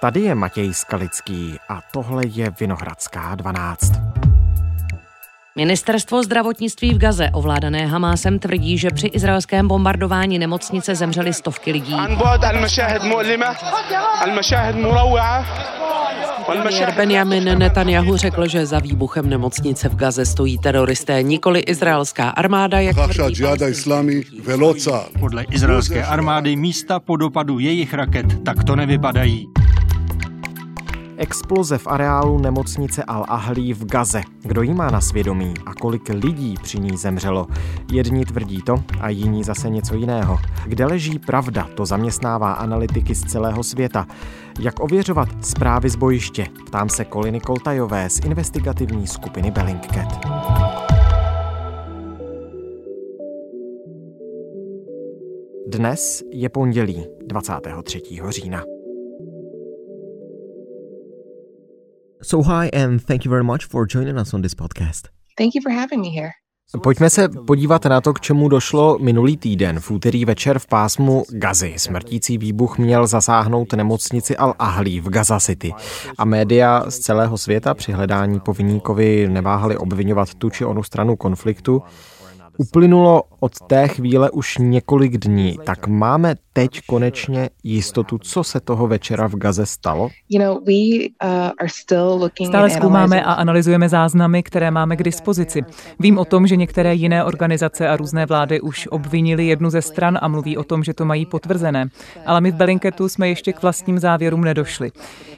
Tady je Matěj Skalický a tohle je Vinohradská 12. Ministerstvo zdravotnictví v Gaze, ovládané Hamásem, tvrdí, že při izraelském bombardování nemocnice zemřely stovky lidí. Premiér Benjamin Netanyahu řekl, že za výbuchem nemocnice v Gaze stojí teroristé, nikoli izraelská armáda, jak tvrdí Podle izraelské armády místa po dopadu jejich raket takto nevypadají. Exploze v areálu nemocnice Al-Ahlí v Gaze. Kdo jí má na svědomí a kolik lidí při ní zemřelo? Jedni tvrdí to a jiní zase něco jiného. Kde leží pravda, to zaměstnává analytiky z celého světa. Jak ověřovat zprávy z bojiště? Ptám se Koliny Koltajové z investigativní skupiny Bellingcat. Dnes je pondělí 23. října. So hi and thank you very much for joining us on this podcast. Thank you for having me here. Pojďme se podívat na to, k čemu došlo minulý týden. V úterý večer v pásmu Gazy smrtící výbuch měl zasáhnout nemocnici Al-Ahlí v Gaza City. A média z celého světa při hledání povinníkovi neváhali obvinovat tu či onu stranu konfliktu. Uplynulo od té chvíle už několik dní, tak máme teď konečně jistotu, co se toho večera v Gaze stalo? Uh, Stále zkoumáme a analyzujeme záznamy, které máme k dispozici. Vím o tom, že některé jiné organizace a různé vlády už obvinili jednu ze stran a mluví o tom, že to mají potvrzené. Ale my v Bellingcatu jsme ještě k vlastním závěrům nedošli.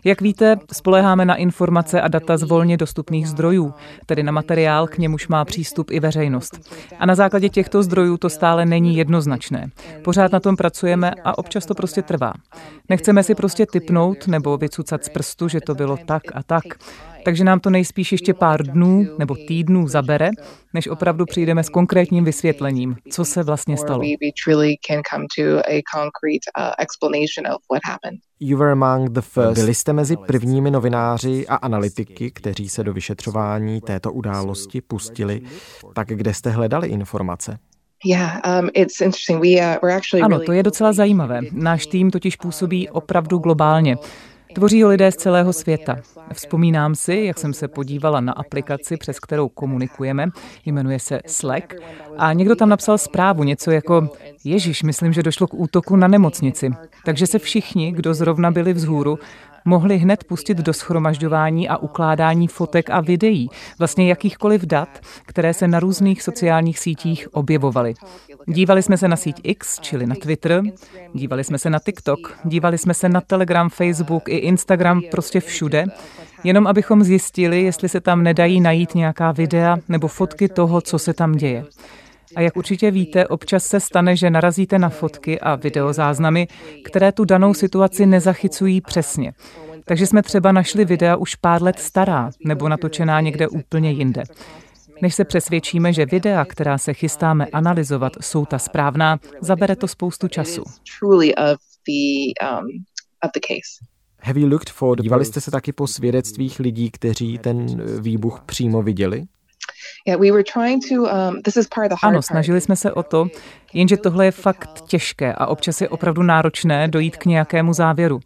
Jak víte, spoleháme na informace a data z volně dostupných zdrojů, tedy na materiál, k němuž má přístup i veřejnost. A na základě těchto zdrojů to stále není jednoznačné. Pořád na tom pracujeme a občas to prostě trvá. Nechceme si prostě typnout nebo vycucat z prstu, že to bylo tak a tak. Takže nám to nejspíš ještě pár dnů nebo týdnů zabere, než opravdu přijdeme s konkrétním vysvětlením, co se vlastně stalo. You were among the first. Byli jste mezi prvními novináři a analytiky, kteří se do vyšetřování této události pustili. Tak kde jste hledali informace? Um, uh, ano, to je docela zajímavé. Náš tým totiž působí opravdu globálně. Tvoří ho lidé z celého světa. Vzpomínám si, jak jsem se podívala na aplikaci, přes kterou komunikujeme, jmenuje se Slack, a někdo tam napsal zprávu, něco jako Ježíš, myslím, že došlo k útoku na nemocnici. Takže se všichni, kdo zrovna byli vzhůru, mohli hned pustit do schromažďování a ukládání fotek a videí, vlastně jakýchkoliv dat, které se na různých sociálních sítích objevovaly. Dívali jsme se na síť X, čili na Twitter, dívali jsme se na TikTok, dívali jsme se na Telegram, Facebook i Instagram, prostě všude, jenom abychom zjistili, jestli se tam nedají najít nějaká videa nebo fotky toho, co se tam děje. A jak určitě víte, občas se stane, že narazíte na fotky a videozáznamy, které tu danou situaci nezachycují přesně. Takže jsme třeba našli videa už pár let stará nebo natočená někde úplně jinde. Než se přesvědčíme, že videa, která se chystáme analyzovat, jsou ta správná, zabere to spoustu času. Have you looked for... Dívali jste se taky po svědectvích lidí, kteří ten výbuch přímo viděli? Um, ano, snažili jsme se o to, jenže tohle je fakt těžké a občas je opravdu náročné dojít k nějakému závěru.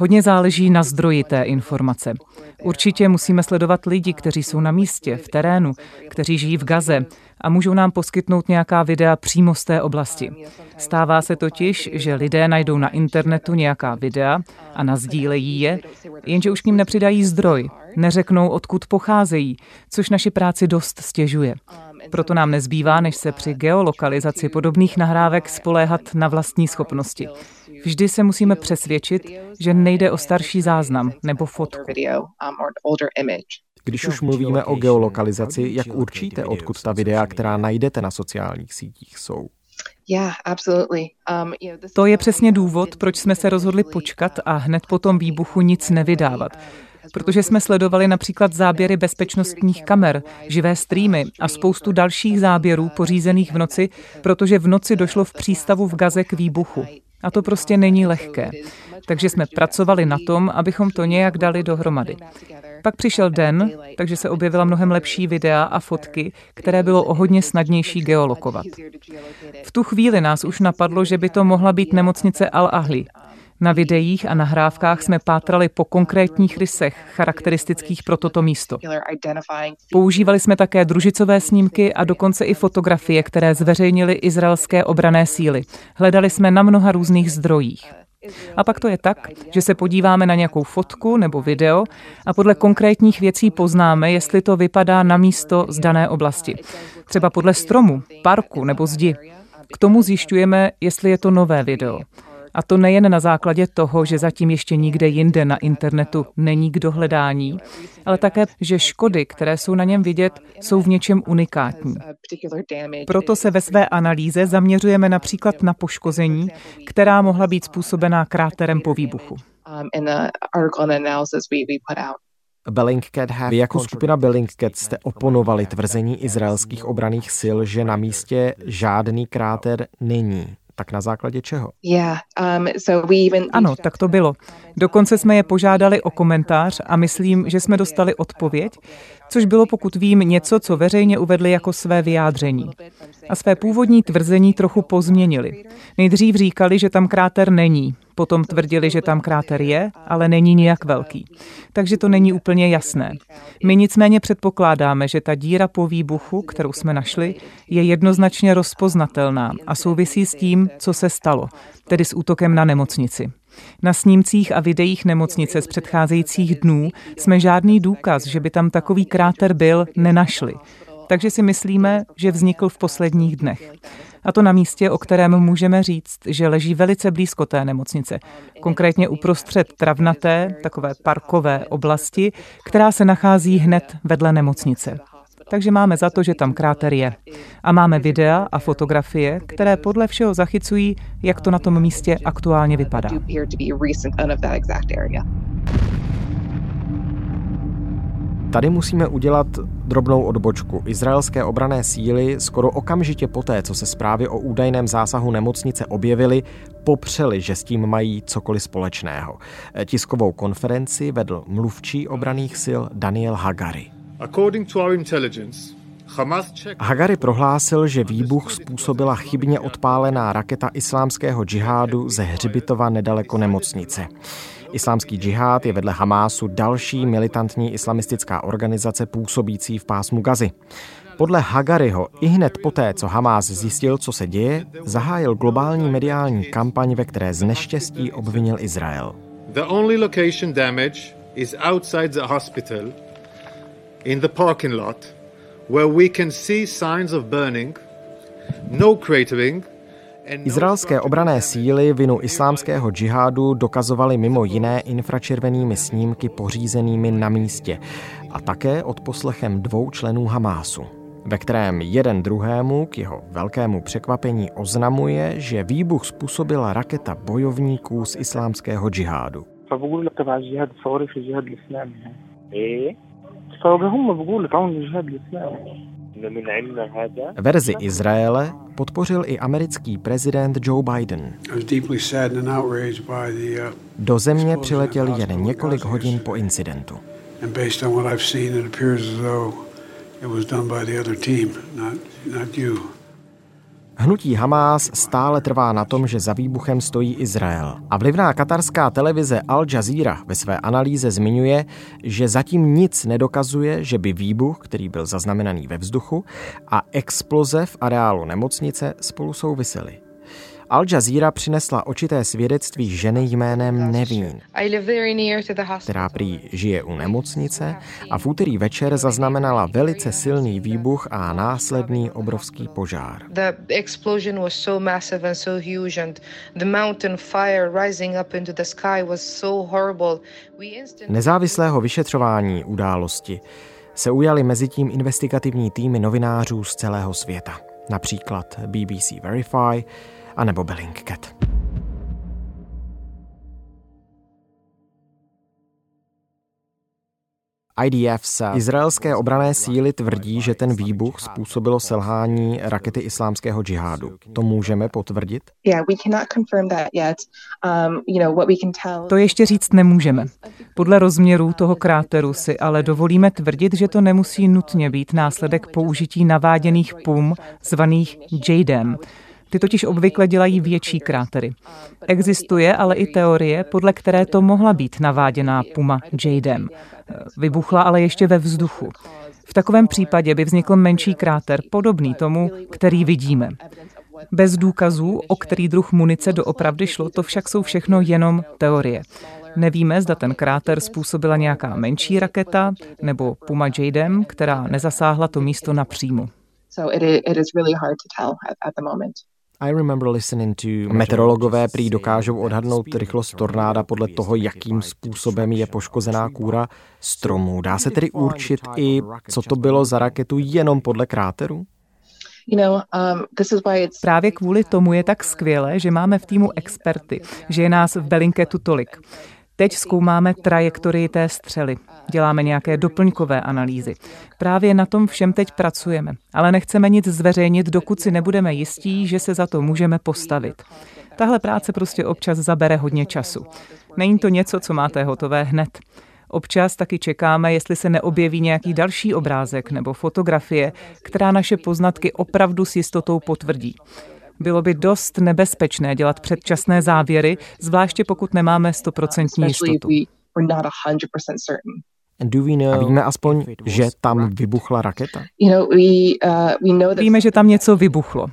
Hodně záleží na zdroji té informace. Určitě musíme sledovat lidi, kteří jsou na místě, v terénu, kteří žijí v Gaze a můžou nám poskytnout nějaká videa přímo z té oblasti. Stává se totiž, že lidé najdou na internetu nějaká videa a nazdílejí je, jenže už k ním nepřidají zdroj, neřeknou, odkud pocházejí, což naši práci dost stěžuje. Proto nám nezbývá, než se při geolokalizaci podobných nahrávek spoléhat na vlastní schopnosti. Vždy se musíme přesvědčit, že nejde o starší záznam nebo fotku. Když už mluvíme o geolokalizaci, jak určíte, odkud ta videa, která najdete na sociálních sítích, jsou? Um, to je přesně důvod, proč jsme se rozhodli počkat a hned po tom výbuchu nic nevydávat protože jsme sledovali například záběry bezpečnostních kamer, živé streamy a spoustu dalších záběrů pořízených v noci, protože v noci došlo v přístavu v Gaze k výbuchu. A to prostě není lehké. Takže jsme pracovali na tom, abychom to nějak dali dohromady. Pak přišel den, takže se objevila mnohem lepší videa a fotky, které bylo o hodně snadnější geolokovat. V tu chvíli nás už napadlo, že by to mohla být nemocnice Al-Ahli. Na videích a nahrávkách jsme pátrali po konkrétních rysech charakteristických pro toto místo. Používali jsme také družicové snímky a dokonce i fotografie, které zveřejnili izraelské obrané síly. Hledali jsme na mnoha různých zdrojích. A pak to je tak, že se podíváme na nějakou fotku nebo video a podle konkrétních věcí poznáme, jestli to vypadá na místo z dané oblasti. Třeba podle stromu, parku nebo zdi. K tomu zjišťujeme, jestli je to nové video. A to nejen na základě toho, že zatím ještě nikde jinde na internetu není k dohledání, ale také, že škody, které jsou na něm vidět, jsou v něčem unikátní. Proto se ve své analýze zaměřujeme například na poškození, která mohla být způsobená kráterem po výbuchu. Vy jako skupina Bellingcat jste oponovali tvrzení izraelských obraných sil, že na místě žádný kráter není. Tak na základě čeho? Um, ano, tak to bylo. Dokonce jsme je požádali o komentář a myslím, že jsme dostali odpověď, což bylo, pokud vím, něco, co veřejně uvedli jako své vyjádření. A své původní tvrzení trochu pozměnili. Nejdřív říkali, že tam kráter není, potom tvrdili, že tam kráter je, ale není nijak velký. Takže to není úplně jasné. My nicméně předpokládáme, že ta díra po výbuchu, kterou jsme našli, je jednoznačně rozpoznatelná a souvisí s tím, co se stalo, tedy s útokem na nemocnici. Na snímcích a videích nemocnice z předcházejících dnů jsme žádný důkaz, že by tam takový kráter byl, nenašli. Takže si myslíme, že vznikl v posledních dnech. A to na místě, o kterém můžeme říct, že leží velice blízko té nemocnice. Konkrétně uprostřed travnaté, takové parkové oblasti, která se nachází hned vedle nemocnice takže máme za to, že tam kráter je. A máme videa a fotografie, které podle všeho zachycují, jak to na tom místě aktuálně vypadá. Tady musíme udělat drobnou odbočku. Izraelské obrané síly skoro okamžitě poté, co se zprávy o údajném zásahu nemocnice objevily, popřeli, že s tím mají cokoliv společného. Tiskovou konferenci vedl mluvčí obraných sil Daniel Hagari. Hagari prohlásil, že výbuch způsobila chybně odpálená raketa islámského džihádu ze hřbitova nedaleko nemocnice. Islámský džihad je vedle Hamásu další militantní islamistická organizace působící v pásmu Gazy. Podle Hagariho i hned poté, co Hamás zjistil, co se děje, zahájil globální mediální kampaň, ve které z neštěstí obvinil Izrael. The only location damage is outside the hospital in the parking lot where we can see signs of burning, no cratering, Izraelské obrané síly vinu islámského džihádu dokazovaly mimo jiné infračervenými snímky pořízenými na místě a také od poslechem dvou členů Hamásu, ve kterém jeden druhému k jeho velkému překvapení oznamuje, že výbuch způsobila raketa bojovníků z islámského džihádu. Verzi Izraele podpořil i americký prezident Joe Biden. Uh, Do země přiletěl jen několik hodin po incidentu. Hnutí Hamás stále trvá na tom, že za výbuchem stojí Izrael. A vlivná katarská televize Al Jazeera ve své analýze zmiňuje, že zatím nic nedokazuje, že by výbuch, který byl zaznamenaný ve vzduchu, a exploze v areálu nemocnice spolu souvisely. Al Jazeera přinesla očité svědectví ženy jménem Nevin, která prý žije u nemocnice a v úterý večer zaznamenala velice silný výbuch a následný obrovský požár. Nezávislého vyšetřování události se ujali mezitím investigativní týmy novinářů z celého světa, například BBC Verify, anebo Bellingcat. IDF se izraelské obrané síly tvrdí, že ten výbuch způsobilo selhání rakety islámského džihádu. To můžeme potvrdit? Um, to ještě říct nemůžeme. Podle rozměrů toho kráteru si ale dovolíme tvrdit, že to nemusí nutně být následek použití naváděných pum zvaných JDAM, Ty totiž obvykle dělají větší krátery. Existuje ale i teorie, podle které to mohla být naváděná puma Jadem. Vybuchla ale ještě ve vzduchu. V takovém případě by vznikl menší kráter, podobný tomu, který vidíme. Bez důkazů, o který druh munice doopravdy šlo, to však jsou všechno jenom teorie. Nevíme, zda ten kráter způsobila nějaká menší raketa nebo Puma Jadem, která nezasáhla to místo napřímo. Meteorologové prý dokážou odhadnout rychlost tornáda podle toho, jakým způsobem je poškozená kůra stromu. Dá se tedy určit i, co to bylo za raketu jenom podle kráteru? Um, Právě kvůli tomu je tak skvělé, že máme v týmu experty, že je nás v Belinketu tolik. Teď zkoumáme trajektorii té střely. Děláme nějaké doplňkové analýzy. Právě na tom všem teď pracujeme, ale nechceme nic zveřejnit, dokud si nebudeme jistí, že se za to můžeme postavit. Tahle práce prostě občas zabere hodně času. Není to něco, co máte hotové hned. Občas taky čekáme, jestli se neobjeví nějaký další obrázek nebo fotografie, která naše poznatky opravdu s jistotou potvrdí. Bylo by dost nebezpečné dělat předčasné závěry, zvláště pokud nemáme stoprocentní jistotu. A víme aspoň, že tam vybuchla raketa? Uh, víme, že tam něco vybuchlo.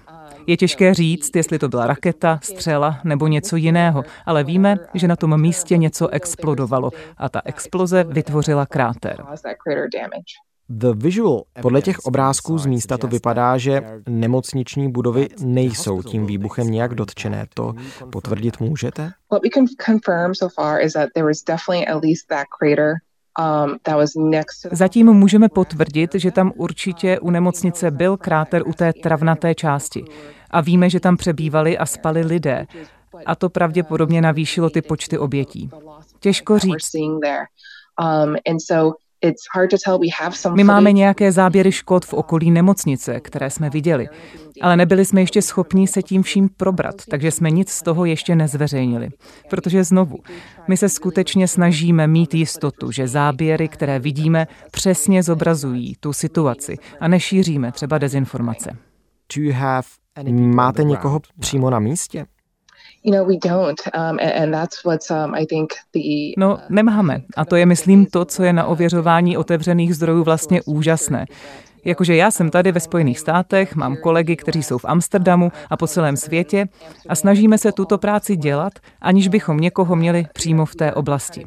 Je těžké říct, jestli to byla raketa, střela nebo něco jiného, ale víme, že na tom místě něco explodovalo a ta exploze vytvořila kráter. The visual. Podle těch obrázků z místa to vypadá, že nemocniční budovy nejsou tím výbuchem nějak dotčené. To potvrdit můžete? Zatím můžeme potvrdit, že tam určitě u nemocnice byl kráter u té travnaté části. A víme, že tam přebývali a spali lidé. A to pravděpodobně navýšilo ty počty obětí. Těžko říct. My máme nějaké záběry škod v okolí nemocnice, které jsme viděli, ale nebyli jsme ještě schopni se tím vším probrat, takže jsme nic z toho ještě nezveřejnili. Protože znovu, my se skutečně snažíme mít jistotu, že záběry, které vidíme, přesně zobrazují tu situaci a nešíříme třeba dezinformace. Máte někoho přímo na místě? No, nemáme. A to je, myslím, to, co je na ověřování otevřených zdrojů vlastně úžasné. Jakože já jsem tady ve Spojených státech, mám kolegy, kteří jsou v Amsterdamu a po celém světě a snažíme se tuto práci dělat, aniž bychom někoho měli přímo v té oblasti.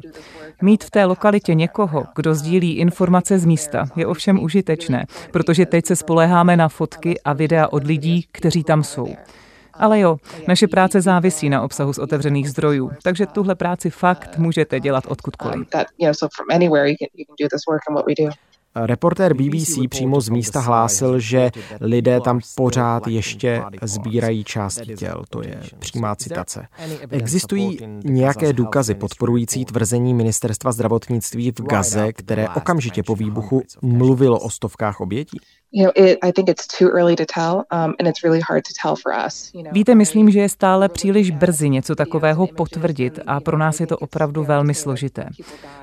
Mít v té lokalitě někoho, kdo sdílí informace z místa, je ovšem užitečné, protože teď se spoléháme na fotky a videa od lidí, kteří tam jsou. Ale jo, naše práce závisí na obsahu z otevřených zdrojů, takže tuhle práci fakt můžete dělat odkudkoliv. Reportér BBC přímo z místa hlásil, že lidé tam pořád ještě sbírají části těl. To je přímá citace. Existují nějaké důkazy podporující tvrzení ministerstva zdravotnictví v Gaze, které okamžitě po výbuchu mluvilo o stovkách obětí? Víte, myslím, že je stále příliš brzy něco takového potvrdit a pro nás je to opravdu velmi složité.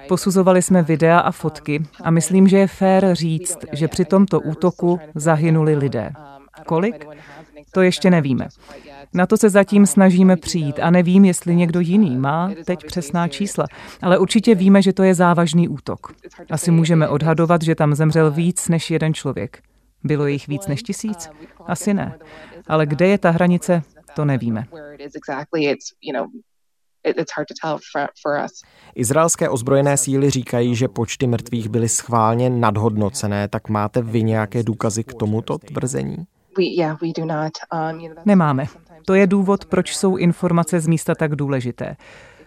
Posuzovali jsme videa a fotky a myslím, že je fér říct, že při tomto útoku zahynuli lidé. Kolik? To ještě nevíme. Na to se zatím snažíme přijít a nevím, jestli někdo jiný má teď přesná čísla, ale určitě víme, že to je závažný útok. Asi můžeme odhadovat, že tam zemřel víc než jeden člověk. Bylo jich víc než tisíc? Asi ne. Ale kde je ta hranice, to nevíme. Izraelské ozbrojené síly říkají, že počty mrtvých byly schválně nadhodnocené, tak máte vy nějaké důkazy k tomuto tvrzení? Nemáme. To je důvod, proč jsou informace z místa tak důležité.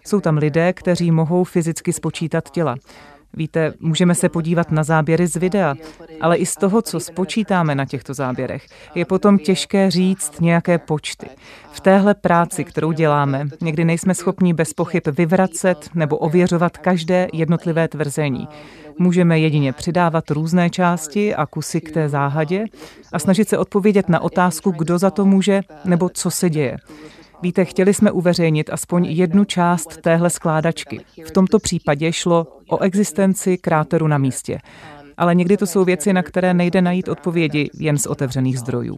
Jsou tam lidé, kteří mohou fyzicky spočítat těla. Víte, můžeme se podívat na záběry z videa, ale i z toho, co spočítáme na těchto záběrech, je potom těžké říct nějaké počty. V téhle práci, kterou děláme, někdy nejsme schopni bez pochyb vyvracet nebo ověřovat každé jednotlivé tvrzení. Můžeme jedině přidávat různé části a kusy k té záhadě a snažit se odpovědět na otázku, kdo za to může nebo co se děje. Víte, chtěli jsme uveřejnit aspoň jednu část téhle skládačky. V tomto případě šlo o existenci kráteru na místě. Ale někdy to jsou věci, na které nejde najít odpovědi jen z otevřených zdrojů.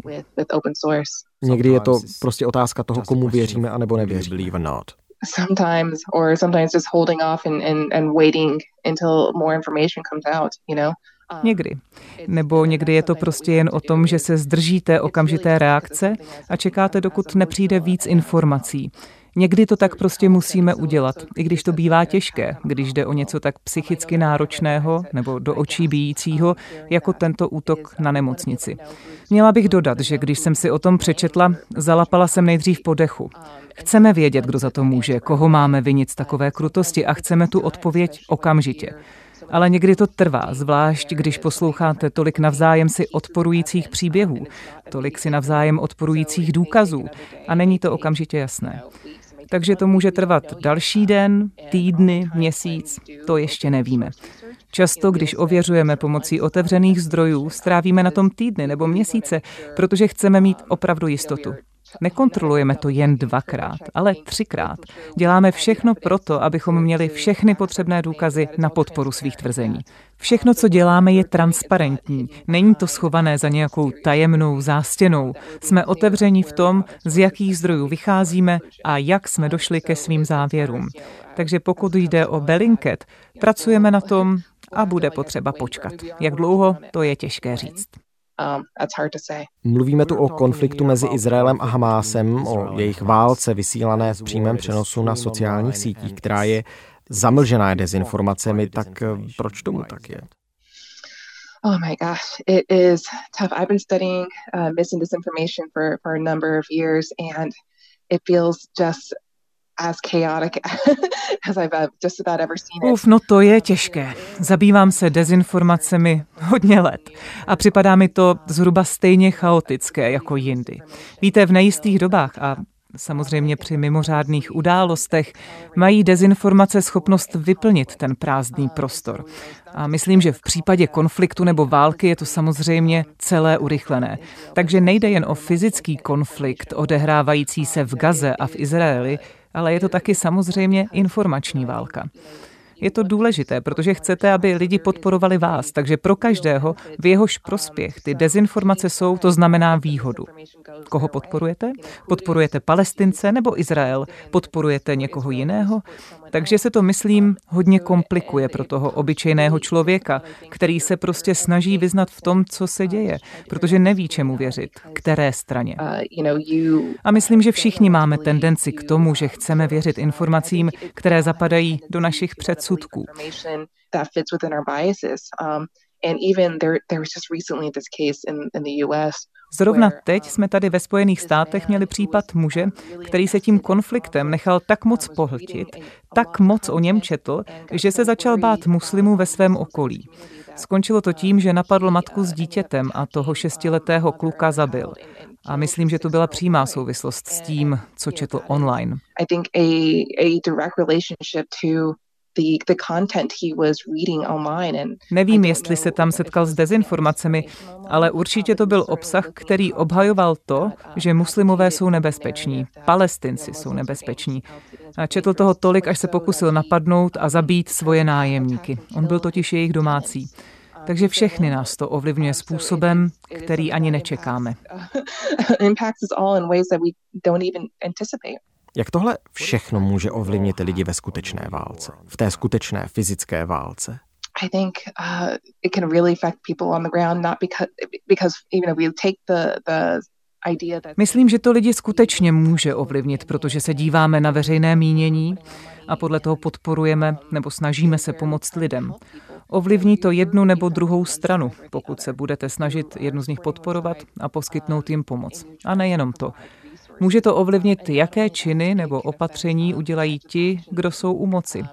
Někdy je to prostě otázka toho, komu věříme anebo nevěříme. Sometimes, or sometimes just holding off and, and, and waiting until more information comes out, you know? Někdy. Nebo někdy je to prostě jen o tom, že se zdržíte okamžité reakce a čekáte, dokud nepřijde víc informací. Někdy to tak prostě musíme udělat, i když to bývá těžké, když jde o něco tak psychicky náročného nebo do očí bíjícího, jako tento útok na nemocnici. Měla bych dodat, že když jsem si o tom přečetla, zalapala jsem nejdřív po dechu. Chceme vědět, kdo za to může, koho máme vinit z takové krutosti a chceme tu odpověď okamžitě. Ale někdy to trvá, zvlášť když posloucháte tolik navzájem si odporujících příběhů, tolik si navzájem odporujících důkazů a není to okamžitě jasné. Takže to může trvat další den, týdny, měsíc, to ještě nevíme. Často, když ověřujeme pomocí otevřených zdrojů, strávíme na tom týdny nebo měsíce, protože chceme mít opravdu jistotu. Nekontrolujeme to jen dvakrát, ale třikrát. Děláme všechno proto, abychom měli všechny potřebné důkazy na podporu svých tvrzení. Všechno, co děláme, je transparentní. Není to schované za nějakou tajemnou zástěnou. Jsme otevření v tom, z jakých zdrojů vycházíme a jak jsme došli ke svým závěrům. Takže pokud jde o Belinket, pracujeme na tom a bude potřeba počkat. Jak dlouho, to je těžké říct. Um, Mluvíme tu o konfliktu mezi Izraelem a Hamásem, o jejich válce vysílané v přímém přenosu na sociálních sítích, která je zamlžená dezinformacemi, tak eh, proč tomu tak je? Oh my gosh, it is tough. I've been studying uh, mis and disinformation for, for a number of years, and it feels just Uf, no to je těžké. Zabývám se dezinformacemi hodně let a připadá mi to zhruba stejně chaotické jako jindy. Víte, v nejistých dobách a Samozřejmě při mimořádných událostech mají dezinformace schopnost vyplnit ten prázdný prostor. A myslím, že v případě konfliktu nebo války je to samozřejmě celé urychlené. Takže nejde jen o fyzický konflikt odehrávající se v Gaze a v Izraeli, ale je to taky samozřejmě informační válka. Je to důležité, protože chcete, aby lidi podporovali vás, takže pro každého, v jehož prospěch ty dezinformace jsou, to znamená výhodu. Koho podporujete? Podporujete Palestince nebo Izrael? Podporujete někoho jiného? Takže se to, myslím, hodně komplikuje pro toho obyčejného člověka, který se prostě snaží vyznat v tom, co se děje, protože neví, čemu věřit, které straně. A myslím, že všichni máme tendenci k tomu, že chceme věřit informacím, které zapadají do našich předsudků. And even there, there was just recently this case in, in the US Zrovna teď jsme tady ve Spojených státech měli případ muže, který se tím konfliktem nechal tak moc pohltit, tak moc o něm četl, že se začal bát muslimů ve svém okolí. Skončilo to tím, že napadl matku s dítětem a toho šestiletého kluka zabil. A myslím, že to byla přímá souvislost s tím, co četl online. Nevím, jestli se tam setkal s dezinformacemi, ale určitě to byl obsah, který obhajoval to, že muslimové jsou nebezpeční, palestinci jsou nebezpeční. A četl toho tolik, až se pokusil napadnout a zabít svoje nájemníky. On byl totiž jejich domácí. Takže všechny nás to ovlivňuje způsobem, který ani nečekáme. Jak tohle všechno může ovlivnit lidi ve skutečné válce, v té skutečné fyzické válce? I think uh, it can really affect people on the ground, not because because you know we take the the Myslím, že to lidi skutečně může ovlivnit, protože se díváme na veřejné mínění a podle toho podporujeme nebo snažíme se pomoct lidem. Ovlivní to jednu nebo druhou stranu, pokud se budete snažit jednu z nich podporovat a poskytnout jim pomoc. A nejenom to. Může to ovlivnit, jaké činy nebo opatření udělají ti, kdo jsou u moci.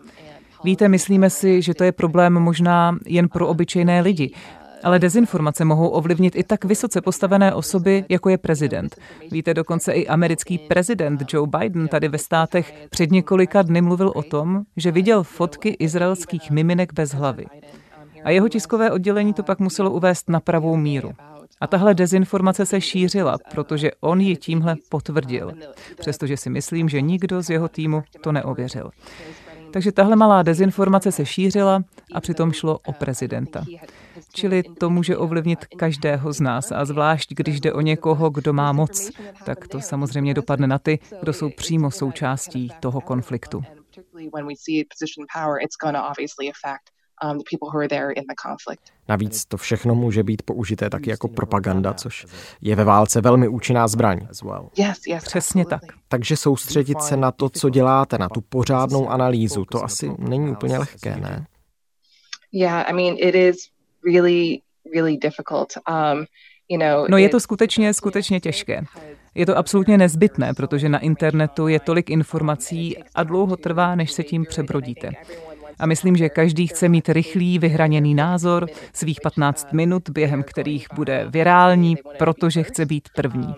Víte, myslíme si, že to je problém možná jen pro obyčejné lidi, ale dezinformace mohou ovlivnit i tak vysoce postavené osoby, jako je prezident. Víte, dokonce i americký prezident Joe Biden tady ve státech před několika dny mluvil o tom, že viděl fotky izraelských miminek bez hlavy. A jeho tiskové oddělení to pak muselo uvést na pravou míru. A tahle dezinformace se šířila, protože on ji tímhle potvrdil. Přestože si myslím, že nikdo z jeho týmu to neověřil. Takže tahle malá dezinformace se šířila a přitom šlo o prezidenta. Čili to může ovlivnit každého z nás a zvlášť, když jde o někoho, kdo má moc, tak to samozřejmě dopadne na ty, kdo jsou přímo součástí toho konfliktu. Navíc to všechno může být použité taky jako propaganda, což je ve válce velmi účinná zbraň. Přesně tak. Takže soustředit se na to, co děláte, na tu pořádnou analýzu, to asi není úplně lehké, ne? Yeah, I mean, it is really, really difficult. Um, No je to skutečně, skutečně těžké. Je to absolutně nezbytné, protože na internetu je tolik informací a dlouho trvá, než se tím přebrodíte. A myslím, že každý chce mít rychlý, vyhraněný názor, svých 15 minut, během kterých bude virální, protože chce být první.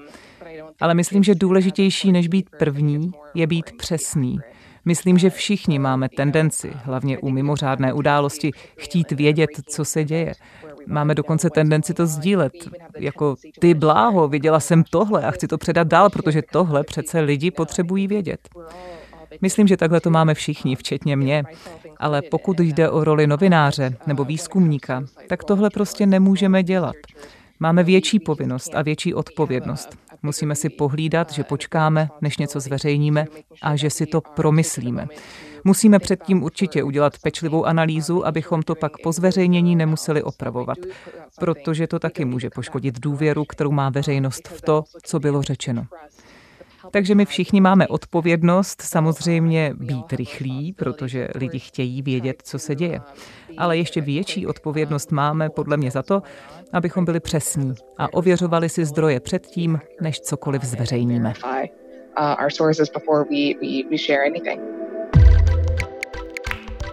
Ale myslím, že důležitější než být první je být přesný. Myslím, že všichni máme tendenci, hlavně u mimořádné události, chtít vědět, co se děje. Máme dokonce tendenci to sdílet. Jako ty bláho, viděla jsem tohle a chci to předat dál, protože tohle přece lidi potřebují vědět. Myslím, že takhle to máme všichni, včetně mě. Ale pokud jde o roli novináře nebo výzkumníka, tak tohle prostě nemůžeme dělat. Máme větší povinnost a větší odpovědnost. Musíme si pohlídat, že počkáme, než něco zveřejníme a že si to promyslíme. Musíme předtím určitě udělat pečlivou analýzu, abychom to pak po zveřejnění nemuseli opravovat, protože to taky může poškodit důvěru, kterou má veřejnost v to, co bylo řečeno. Takže my všichni máme odpovědnost samozřejmě být rychlí, protože lidi chtějí vědět, co se děje. Ale ještě větší odpovědnost máme podle mě za to, abychom byli přesní a ověřovali si zdroje předtím, než cokoliv zveřejníme.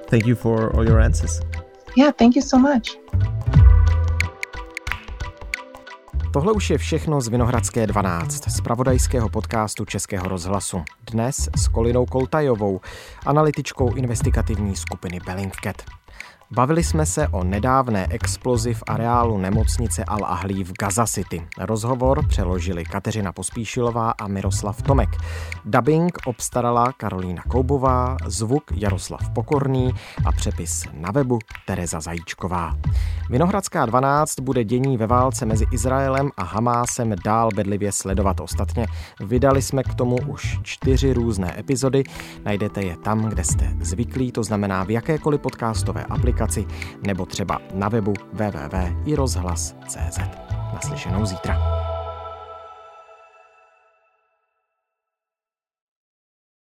Thank you for all your answers. Yeah, thank you so much. Tohle už je všechno z Vinohradské 12, z pravodajského podcastu Českého rozhlasu. Dnes s Kolinou Koltajovou, analytičkou investigativní skupiny Bellingcat. Bavili jsme se o nedávné explozi v areálu nemocnice Al-Ahlí v Gaza City. Rozhovor přeložili Kateřina Pospíšilová a Miroslav Tomek. Dubbing obstarala Karolína Koubová, zvuk Jaroslav Pokorný a přepis na webu Tereza Zajíčková. Vinohradská 12 bude dění ve válce mezi Izraelem a Hamásem dál bedlivě sledovat. Ostatně vydali jsme k tomu už čtyři různé epizody. Najdete je tam, kde jste zvyklí, to znamená v jakékoliv podcastové aplikaci nebo třeba na webu www.irozhlas.cz. Naslyšenou zítra.